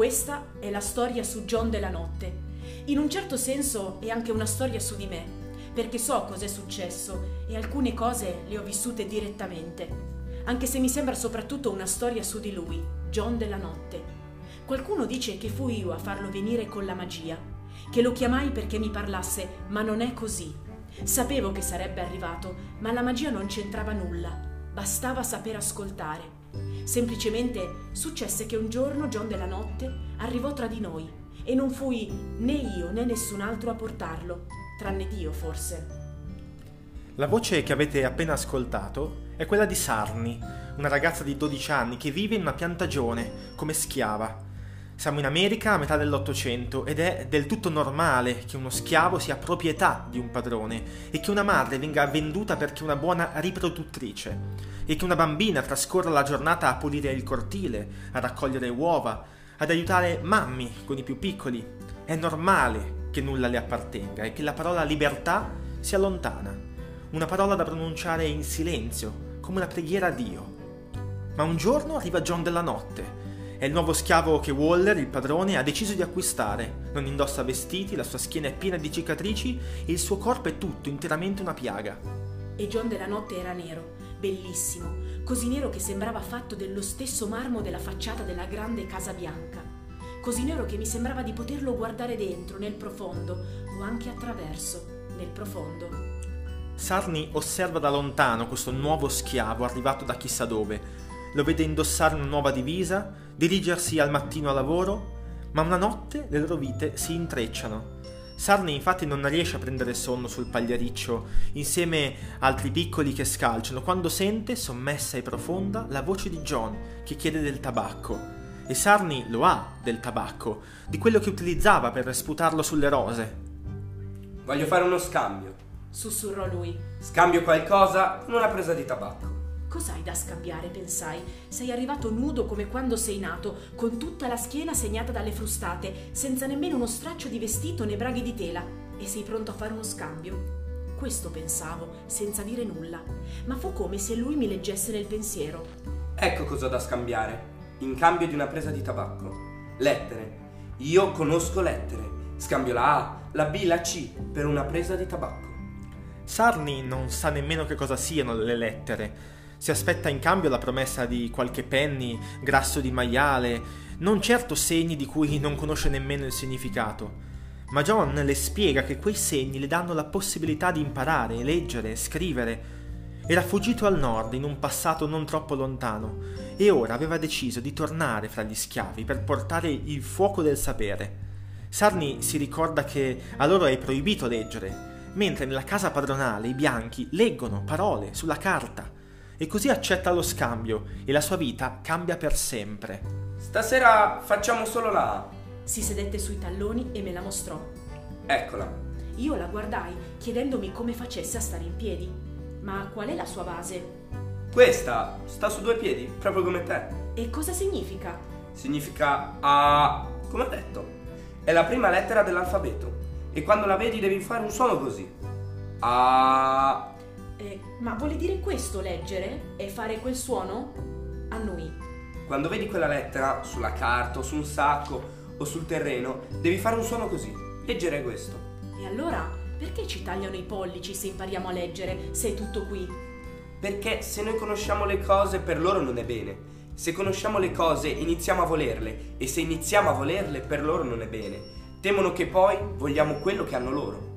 Questa è la storia su John della notte. In un certo senso è anche una storia su di me, perché so cos'è successo e alcune cose le ho vissute direttamente. Anche se mi sembra soprattutto una storia su di lui, John della notte. Qualcuno dice che fui io a farlo venire con la magia, che lo chiamai perché mi parlasse, ma non è così. Sapevo che sarebbe arrivato, ma la magia non c'entrava nulla, bastava saper ascoltare. Semplicemente successe che un giorno John della notte arrivò tra di noi e non fui né io né nessun altro a portarlo, tranne Dio forse. La voce che avete appena ascoltato è quella di Sarni, una ragazza di 12 anni che vive in una piantagione come schiava. Siamo in America a metà dell'Ottocento ed è del tutto normale che uno schiavo sia proprietà di un padrone e che una madre venga venduta perché una buona riproduttrice e che una bambina trascorra la giornata a pulire il cortile, a raccogliere uova, ad aiutare mammi con i più piccoli. È normale che nulla le appartenga e che la parola libertà sia lontana, una parola da pronunciare in silenzio, come una preghiera a Dio. Ma un giorno arriva John della notte è il nuovo schiavo che Waller, il padrone, ha deciso di acquistare. Non indossa vestiti, la sua schiena è piena di cicatrici e il suo corpo è tutto interamente una piaga. E John della notte era nero, bellissimo, così nero che sembrava fatto dello stesso marmo della facciata della grande Casa Bianca. Così nero che mi sembrava di poterlo guardare dentro, nel profondo, o anche attraverso, nel profondo. Sarni osserva da lontano questo nuovo schiavo arrivato da chissà dove. Lo vede indossare una nuova divisa, dirigersi al mattino a lavoro, ma una notte le loro vite si intrecciano. Sarni infatti non riesce a prendere sonno sul pagliariccio insieme a altri piccoli che scalciano quando sente, sommessa e profonda, la voce di John che chiede del tabacco. E Sarni lo ha del tabacco, di quello che utilizzava per sputarlo sulle rose. Voglio fare uno scambio. Sussurrò lui. Scambio qualcosa con una presa di tabacco. Cos'hai da scambiare, pensai? Sei arrivato nudo come quando sei nato, con tutta la schiena segnata dalle frustate, senza nemmeno uno straccio di vestito né braghe di tela, e sei pronto a fare uno scambio? Questo pensavo, senza dire nulla, ma fu come se lui mi leggesse nel pensiero. Ecco cosa ho da scambiare, in cambio di una presa di tabacco. Lettere. Io conosco lettere. Scambio la A, la B, la C per una presa di tabacco. Sarni non sa nemmeno che cosa siano le lettere si aspetta in cambio la promessa di qualche penny, grasso di maiale, non certo segni di cui non conosce nemmeno il significato. Ma John le spiega che quei segni le danno la possibilità di imparare, leggere, scrivere. Era fuggito al nord in un passato non troppo lontano e ora aveva deciso di tornare fra gli schiavi per portare il fuoco del sapere. Sarni si ricorda che a loro è proibito leggere, mentre nella casa padronale i bianchi leggono parole sulla carta e così accetta lo scambio e la sua vita cambia per sempre. Stasera facciamo solo la A. Si sedette sui talloni e me la mostrò. Eccola. Io la guardai chiedendomi come facesse a stare in piedi. Ma qual è la sua base? Questa sta su due piedi, proprio come te. E cosa significa? Significa A, come ho detto. È la prima lettera dell'alfabeto e quando la vedi devi fare un suono così. A eh, ma vuole dire questo leggere e fare quel suono? Annui. Quando vedi quella lettera sulla carta o su un sacco o sul terreno, devi fare un suono così. Leggere questo. E allora, perché ci tagliano i pollici se impariamo a leggere, se è tutto qui? Perché se noi conosciamo le cose per loro non è bene. Se conosciamo le cose iniziamo a volerle e se iniziamo a volerle per loro non è bene. Temono che poi vogliamo quello che hanno loro.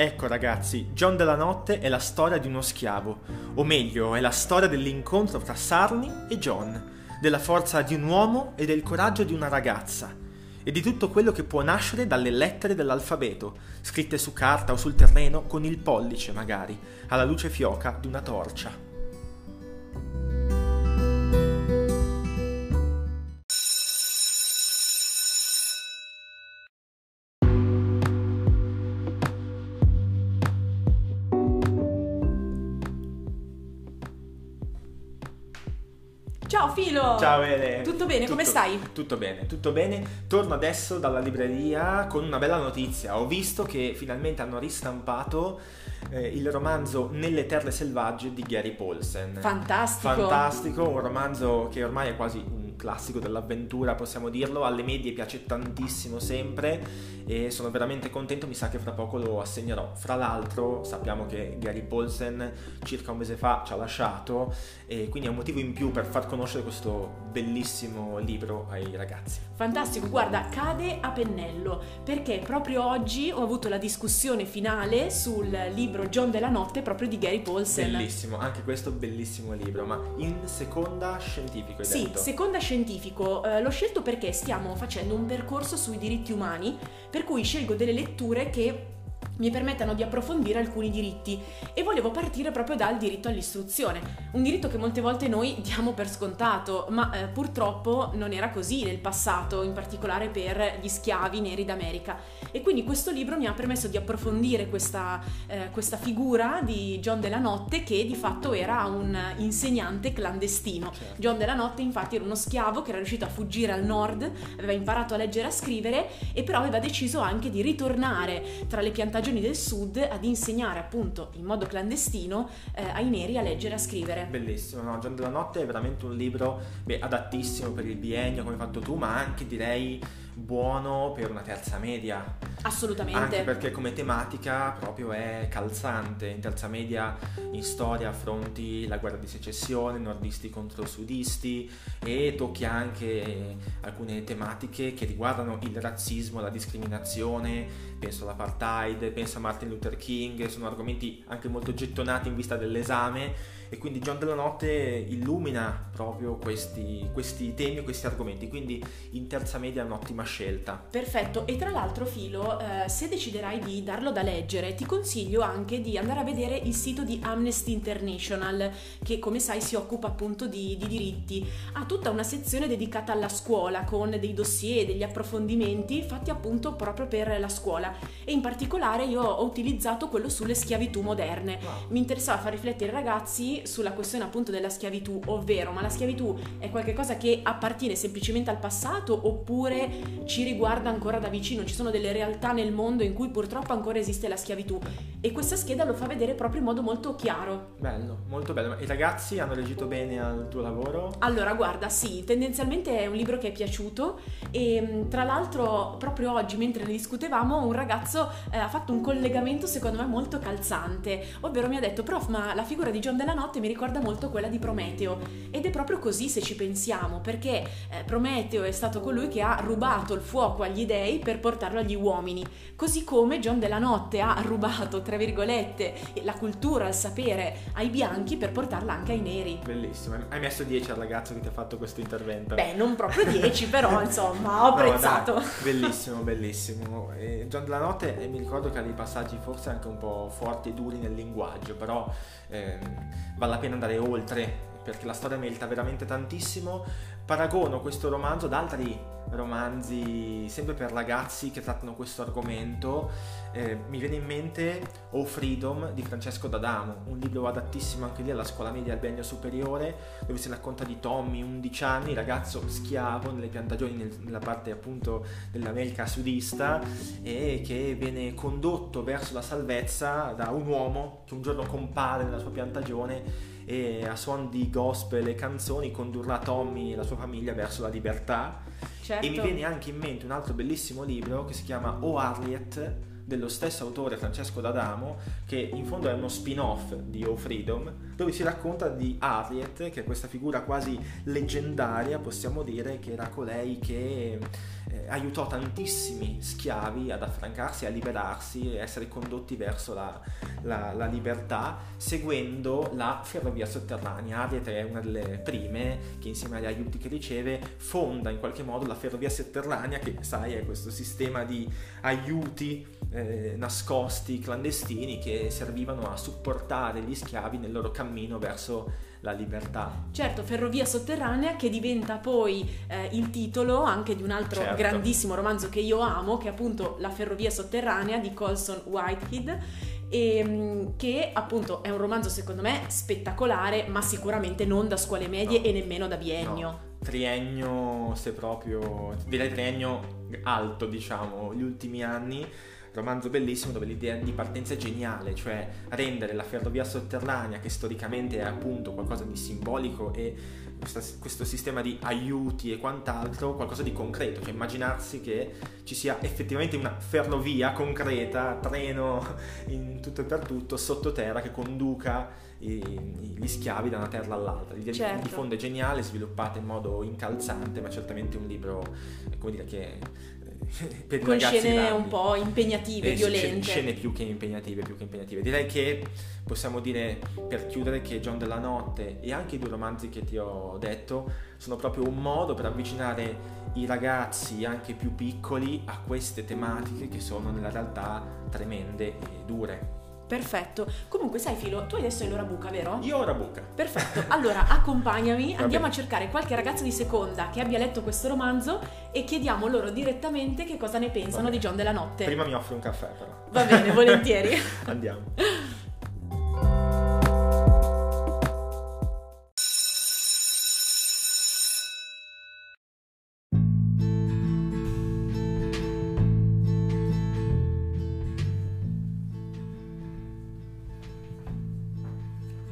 Ecco ragazzi, John della Notte è la storia di uno schiavo, o meglio, è la storia dell'incontro tra Sarni e John, della forza di un uomo e del coraggio di una ragazza, e di tutto quello che può nascere dalle lettere dell'alfabeto, scritte su carta o sul terreno con il pollice magari, alla luce fioca di una torcia. Filo! Ciao Ele! Tutto bene, tutto, come stai? Tutto bene, tutto bene. Torno adesso dalla libreria con una bella notizia. Ho visto che finalmente hanno ristampato eh, il romanzo Nelle terre selvagge di Gary Paulsen. Fantastico! Fantastico, un romanzo che ormai è quasi classico dell'avventura, possiamo dirlo, alle medie piace tantissimo sempre e sono veramente contento, mi sa che fra poco lo assegnerò. Fra l'altro sappiamo che Gary Paulsen circa un mese fa ci ha lasciato e quindi è un motivo in più per far conoscere questo bellissimo libro ai ragazzi. Fantastico, guarda, cade a pennello perché proprio oggi ho avuto la discussione finale sul libro John della notte proprio di Gary Paulsen. Bellissimo, anche questo bellissimo libro, ma in seconda scientifico hai sì, detto? seconda scientifico. Eh, l'ho scelto perché stiamo facendo un percorso sui diritti umani, per cui scelgo delle letture che mi permettano di approfondire alcuni diritti e volevo partire proprio dal diritto all'istruzione, un diritto che molte volte noi diamo per scontato, ma eh, purtroppo non era così nel passato, in particolare per gli schiavi neri d'America. E quindi questo libro mi ha permesso di approfondire questa, eh, questa figura di John della Notte che di fatto era un insegnante clandestino. Certo. John della Notte infatti era uno schiavo che era riuscito a fuggire al nord, aveva imparato a leggere e a scrivere e però aveva deciso anche di ritornare tra le piantagioni del sud ad insegnare appunto in modo clandestino eh, ai neri a leggere e a scrivere. Bellissimo, no? Giorno della notte è veramente un libro beh, adattissimo per il biennio come hai fatto tu, ma anche direi buono per una terza media. Assolutamente. Anche perché come tematica proprio è calzante. In terza media in storia affronti la guerra di secessione, nordisti contro sudisti e tocchi anche alcune tematiche che riguardano il razzismo, la discriminazione, penso all'apartheid, penso a Martin Luther King, sono argomenti anche molto gettonati in vista dell'esame e quindi John della Notte illumina proprio questi, questi temi, questi argomenti, quindi in terza media è un'ottima scelta. Perfetto, e tra l'altro Filo, eh, se deciderai di darlo da leggere, ti consiglio anche di andare a vedere il sito di Amnesty International, che come sai si occupa appunto di, di diritti. Ha tutta una sezione dedicata alla scuola, con dei dossier, degli approfondimenti fatti appunto proprio per la scuola. E in particolare io ho utilizzato quello sulle schiavitù moderne. Mi interessava far riflettere i ragazzi sulla questione appunto della schiavitù, ovvero ma la schiavitù è qualcosa che appartiene semplicemente al passato oppure ci riguarda ancora da vicino? Ci sono delle realtà nel mondo in cui purtroppo ancora esiste la schiavitù e questa scheda lo fa vedere proprio in modo molto chiaro. Bello, molto bello. I ragazzi hanno reagito bene al tuo lavoro? Allora, guarda, sì, tendenzialmente è un libro che è piaciuto e mh, tra l'altro proprio oggi mentre ne discutevamo un ragazzo eh, ha fatto un collegamento secondo me molto calzante, ovvero mi ha detto prof ma la figura di John della Notte mi ricorda molto quella di Prometeo ed è proprio così se ci pensiamo perché eh, Prometeo è stato colui che ha rubato il fuoco agli dei per portarlo agli uomini, così come John della Notte ha rubato tra virgolette la cultura, il sapere ai bianchi per portarla anche ai neri. Bellissimo. Hai messo 10 al ragazzo che ti ha fatto questo intervento. Beh, non proprio 10, però insomma, ho No, apprezzato. dai, bellissimo, bellissimo. E John della Notte eh, mi ricordo che ha dei passaggi forse anche un po' forti e duri nel linguaggio, però ehm, vale la pena andare oltre perché la storia merita veramente tantissimo. Paragono questo romanzo ad altri romanzi sempre per ragazzi che trattano questo argomento. Eh, mi viene in mente Oh Freedom di Francesco D'Adamo, un libro adattissimo anche lì alla scuola media al biennio superiore, dove si racconta di Tommy, 11 anni, ragazzo schiavo nelle piantagioni nel- nella parte appunto dell'America sudista e che viene condotto verso la salvezza da un uomo che un giorno compare nella sua piantagione e a suon di gospel e canzoni condurrà Tommy e la sua famiglia verso la libertà. Certo. E mi viene anche in mente un altro bellissimo libro che si chiama O Harriet dello stesso autore Francesco D'Adamo, che in fondo è uno spin-off di O Freedom, dove si racconta di Harriet, che è questa figura quasi leggendaria, possiamo dire, che era colei che eh, aiutò tantissimi schiavi ad affrancarsi, a liberarsi e essere condotti verso la, la- la libertà, seguendo la ferrovia sotterranea. Harriet è una delle prime che insieme agli aiuti che riceve fonda in qualche modo la ferrovia sotterranea, che sai è questo sistema di aiuti eh, nascosti, clandestini, che servivano a supportare gli schiavi nel loro cammino verso la libertà. Certo, Ferrovia sotterranea che diventa poi eh, il titolo anche di un altro Certo. grandissimo romanzo che io amo, che è appunto La Ferrovia sotterranea di Colson Whitehead. E, mm, che appunto è un romanzo secondo me spettacolare ma sicuramente non da scuole medie No. e nemmeno da biennio No, triennio, se proprio, direi triennio alto, diciamo, gli ultimi anni. Romanzo bellissimo dove l'idea di partenza è geniale, cioè rendere la ferrovia sotterranea, che storicamente è appunto qualcosa di simbolico e questa, questo sistema di aiuti e quant'altro, qualcosa di concreto, cioè immaginarsi che ci sia effettivamente una ferrovia concreta, treno in tutto e per tutto, sottoterra che conduca gli schiavi da una terra all'altra. L'idea certo. di fondo è geniale, sviluppata in modo incalzante, ma certamente un libro, come dire, che per con scene un po' impegnative, eh, violente. Scene più che impegnative, più che impegnative. Direi che possiamo dire per chiudere che John della Notte e anche i due romanzi che ti ho detto sono proprio un modo per avvicinare i ragazzi anche più piccoli a queste tematiche che sono nella realtà tremende e dure. Perfetto. Comunque, sai, Filo, tu adesso hai l'ora buca, vero? Io ho ora buca. Perfetto. Allora, accompagnami, andiamo a cercare qualche ragazzo di seconda che abbia letto questo romanzo e chiediamo loro direttamente che cosa ne pensano di John della Notte. Prima mi offri un caffè, però. Va bene, volentieri. Andiamo.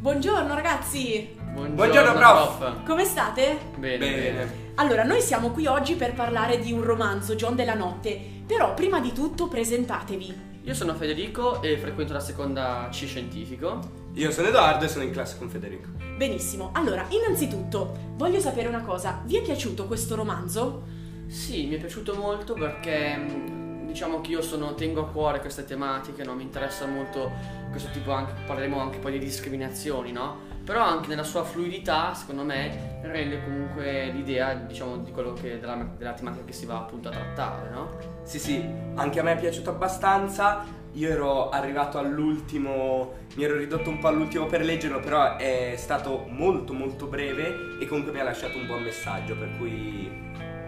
Buongiorno ragazzi! Buongiorno, Buongiorno prof. prof! Come state? Bene, bene. Allora, noi siamo qui oggi per parlare di un romanzo, John della Notte, però prima di tutto presentatevi. Io sono Federico e frequento la seconda C scientifico. Io sono Edoardo e sono in classe con Federico. Benissimo, allora, innanzitutto, voglio sapere una cosa, vi è piaciuto questo romanzo? Sì, mi è piaciuto molto perché diciamo che io sono, tengo a cuore queste tematiche, no? mi interessa molto questo tipo anche, parleremo anche poi di discriminazioni, no? Però anche nella sua fluidità, secondo me, rende comunque l'idea, diciamo, di quello che, della, della tematica che si va appunto a trattare, no? Sì, sì, anche a me è piaciuto abbastanza. Io ero arrivato all'ultimo, mi ero ridotto un po' all'ultimo per leggerlo, però è stato molto molto breve e comunque mi ha lasciato un buon messaggio, per cui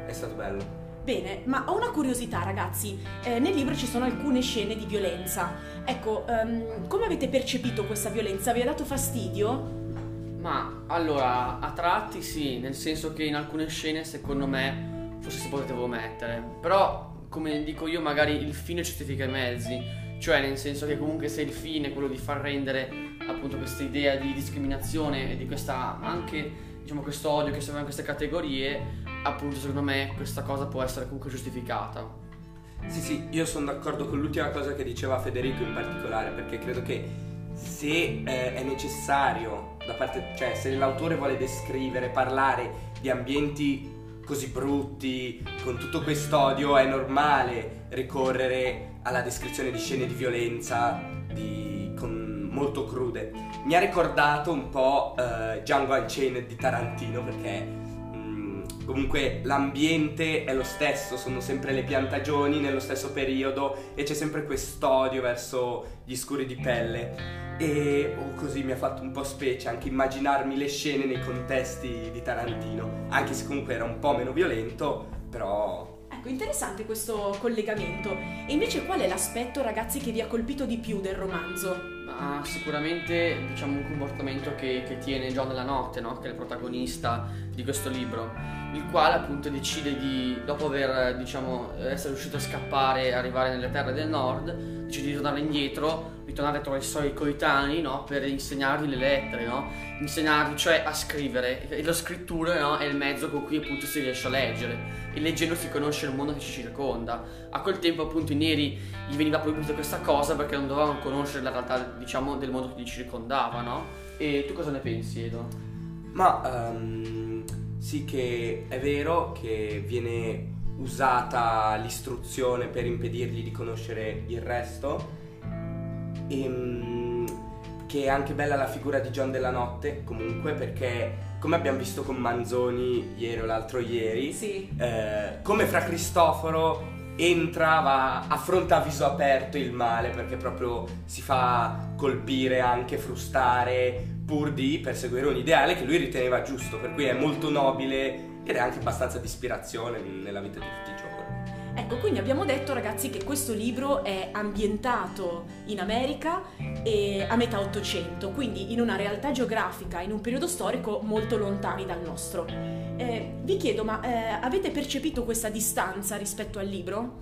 è stato bello. Bene, ma ho una curiosità ragazzi, eh, nel libro ci sono alcune scene di violenza. Ecco, um, come avete percepito questa violenza? Vi ha dato fastidio? Ma allora, a tratti sì, nel senso che in alcune scene secondo me forse si potevo mettere, però come dico io magari il fine giustifica i mezzi, cioè nel senso che comunque se il fine è quello di far rendere appunto questa idea di discriminazione e di questa anche diciamo questo odio che si va in queste categorie, appunto secondo me questa cosa può essere comunque giustificata. Sì, sì, io sono d'accordo con l'ultima cosa che diceva Federico in particolare, perché credo che se eh, è necessario, da parte, cioè se l'autore vuole descrivere, parlare di ambienti così brutti, con tutto quest'odio, è normale ricorrere alla descrizione di scene di violenza, di, molto crude mi ha ricordato un po' uh, Django Unchained di Tarantino perché um, comunque l'ambiente è lo stesso, sono sempre le piantagioni nello stesso periodo e c'è sempre quest'odio verso gli scuri di pelle e oh, così mi ha fatto un po' specie anche immaginarmi le scene nei contesti di Tarantino, anche se comunque era un po' meno violento, però Ecco, interessante questo collegamento. E invece qual è l'aspetto, ragazzi, che vi ha colpito di più del romanzo? Ha sicuramente diciamo, un comportamento che, che tiene John della Notte, no? che è il protagonista di questo libro, il quale appunto decide di, dopo aver diciamo, essere riuscito a scappare e arrivare nelle terre del nord, decide di tornare indietro ritornare tra i suoi coetanei no? per insegnargli le lettere, no? insegnargli cioè a scrivere. E la scrittura no? è il mezzo con cui appunto si riesce a leggere e leggendo si conosce il mondo che ci circonda. A quel tempo appunto i neri gli veniva proibita questa cosa perché non dovevano conoscere la realtà diciamo del mondo che li circondava, no? E tu cosa ne pensi Edo? Ma um, sì che è vero che viene usata l'istruzione per impedirgli di conoscere il resto ehm, che è anche bella la figura di John della Notte comunque perché come abbiamo visto con Manzoni ieri o l'altro ieri sì. eh, come fra Cristoforo entra, va, affronta a viso aperto il male perché proprio si fa colpire, anche frustare pur di perseguire un ideale che lui riteneva giusto per cui è molto nobile ed è anche abbastanza di ispirazione nella vita di tutti i giorni Ecco, quindi abbiamo detto ragazzi che questo libro è ambientato in America a metà Ottocento, quindi in una realtà geografica, in un periodo storico molto lontani dal nostro. Eh, vi chiedo, ma eh, avete percepito questa distanza rispetto al libro?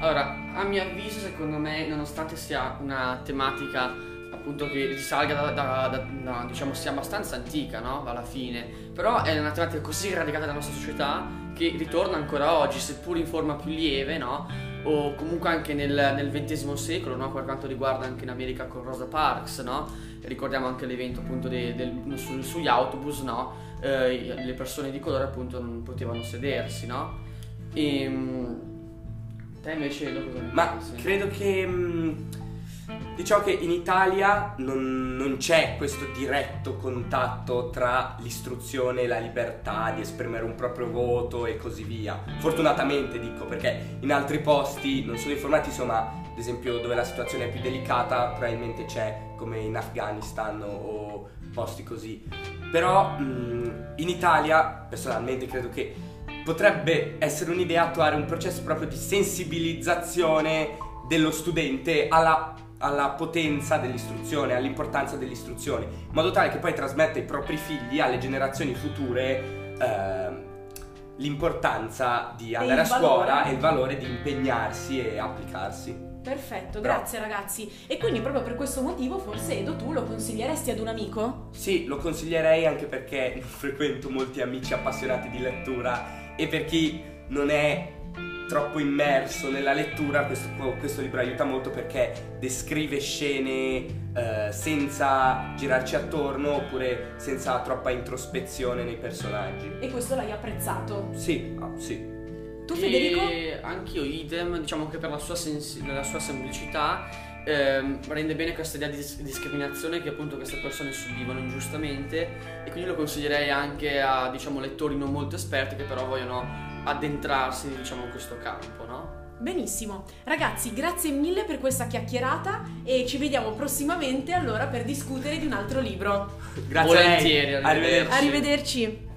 Allora, a mio avviso, secondo me, nonostante sia una tematica appunto che risalga da, da, da, da, diciamo sia abbastanza antica, no? Alla fine. Però è una tematica così radicata nella nostra società che ritorna ancora oggi, seppur in forma più lieve, no? O comunque anche nel, nel XX secolo, no? Per quanto riguarda anche in America con Rosa Parks, no? Ricordiamo anche l'evento appunto de, del, su, sugli autobus, no? Eh, le persone di colore appunto non potevano sedersi, no? E, ehm, te invece Ma pensi? credo che... Diciamo che in Italia non, non, c'è questo diretto contatto tra l'istruzione e la libertà di esprimere un proprio voto e così via. Fortunatamente dico, perché in altri posti non sono informati, insomma, ad esempio dove la situazione è più delicata, probabilmente c'è come in Afghanistan o posti così. Però mh, in Italia, personalmente, credo che potrebbe essere un'idea attuare un processo proprio di sensibilizzazione dello studente alla alla potenza dell'istruzione, all'importanza dell'istruzione, in modo tale che poi trasmetta ai propri figli, alle generazioni future, eh, l'importanza di andare a scuola valore. e il valore di impegnarsi e applicarsi. Perfetto, grazie Però. ragazzi. E quindi proprio per questo motivo forse Edo tu lo consiglieresti ad un amico? Sì, lo consiglierei anche perché frequento molti amici appassionati di lettura e per chi non è troppo immerso nella lettura, questo, questo libro aiuta molto perché descrive scene eh, senza girarci attorno oppure senza troppa introspezione nei personaggi. E questo l'hai apprezzato? Sì, ah, sì. Tu Federico? E anch'io idem, diciamo che per la sua, sens- la sua semplicità ehm, rende bene questa idea di dis- discriminazione che appunto queste persone subivano ingiustamente e quindi lo consiglierei anche a diciamo lettori non molto esperti che però vogliono addentrarsi diciamo in questo campo, no? Benissimo, ragazzi grazie mille per questa chiacchierata e ci vediamo prossimamente allora per discutere di un altro libro. Grazie Volentieri, arrivederci. arrivederci.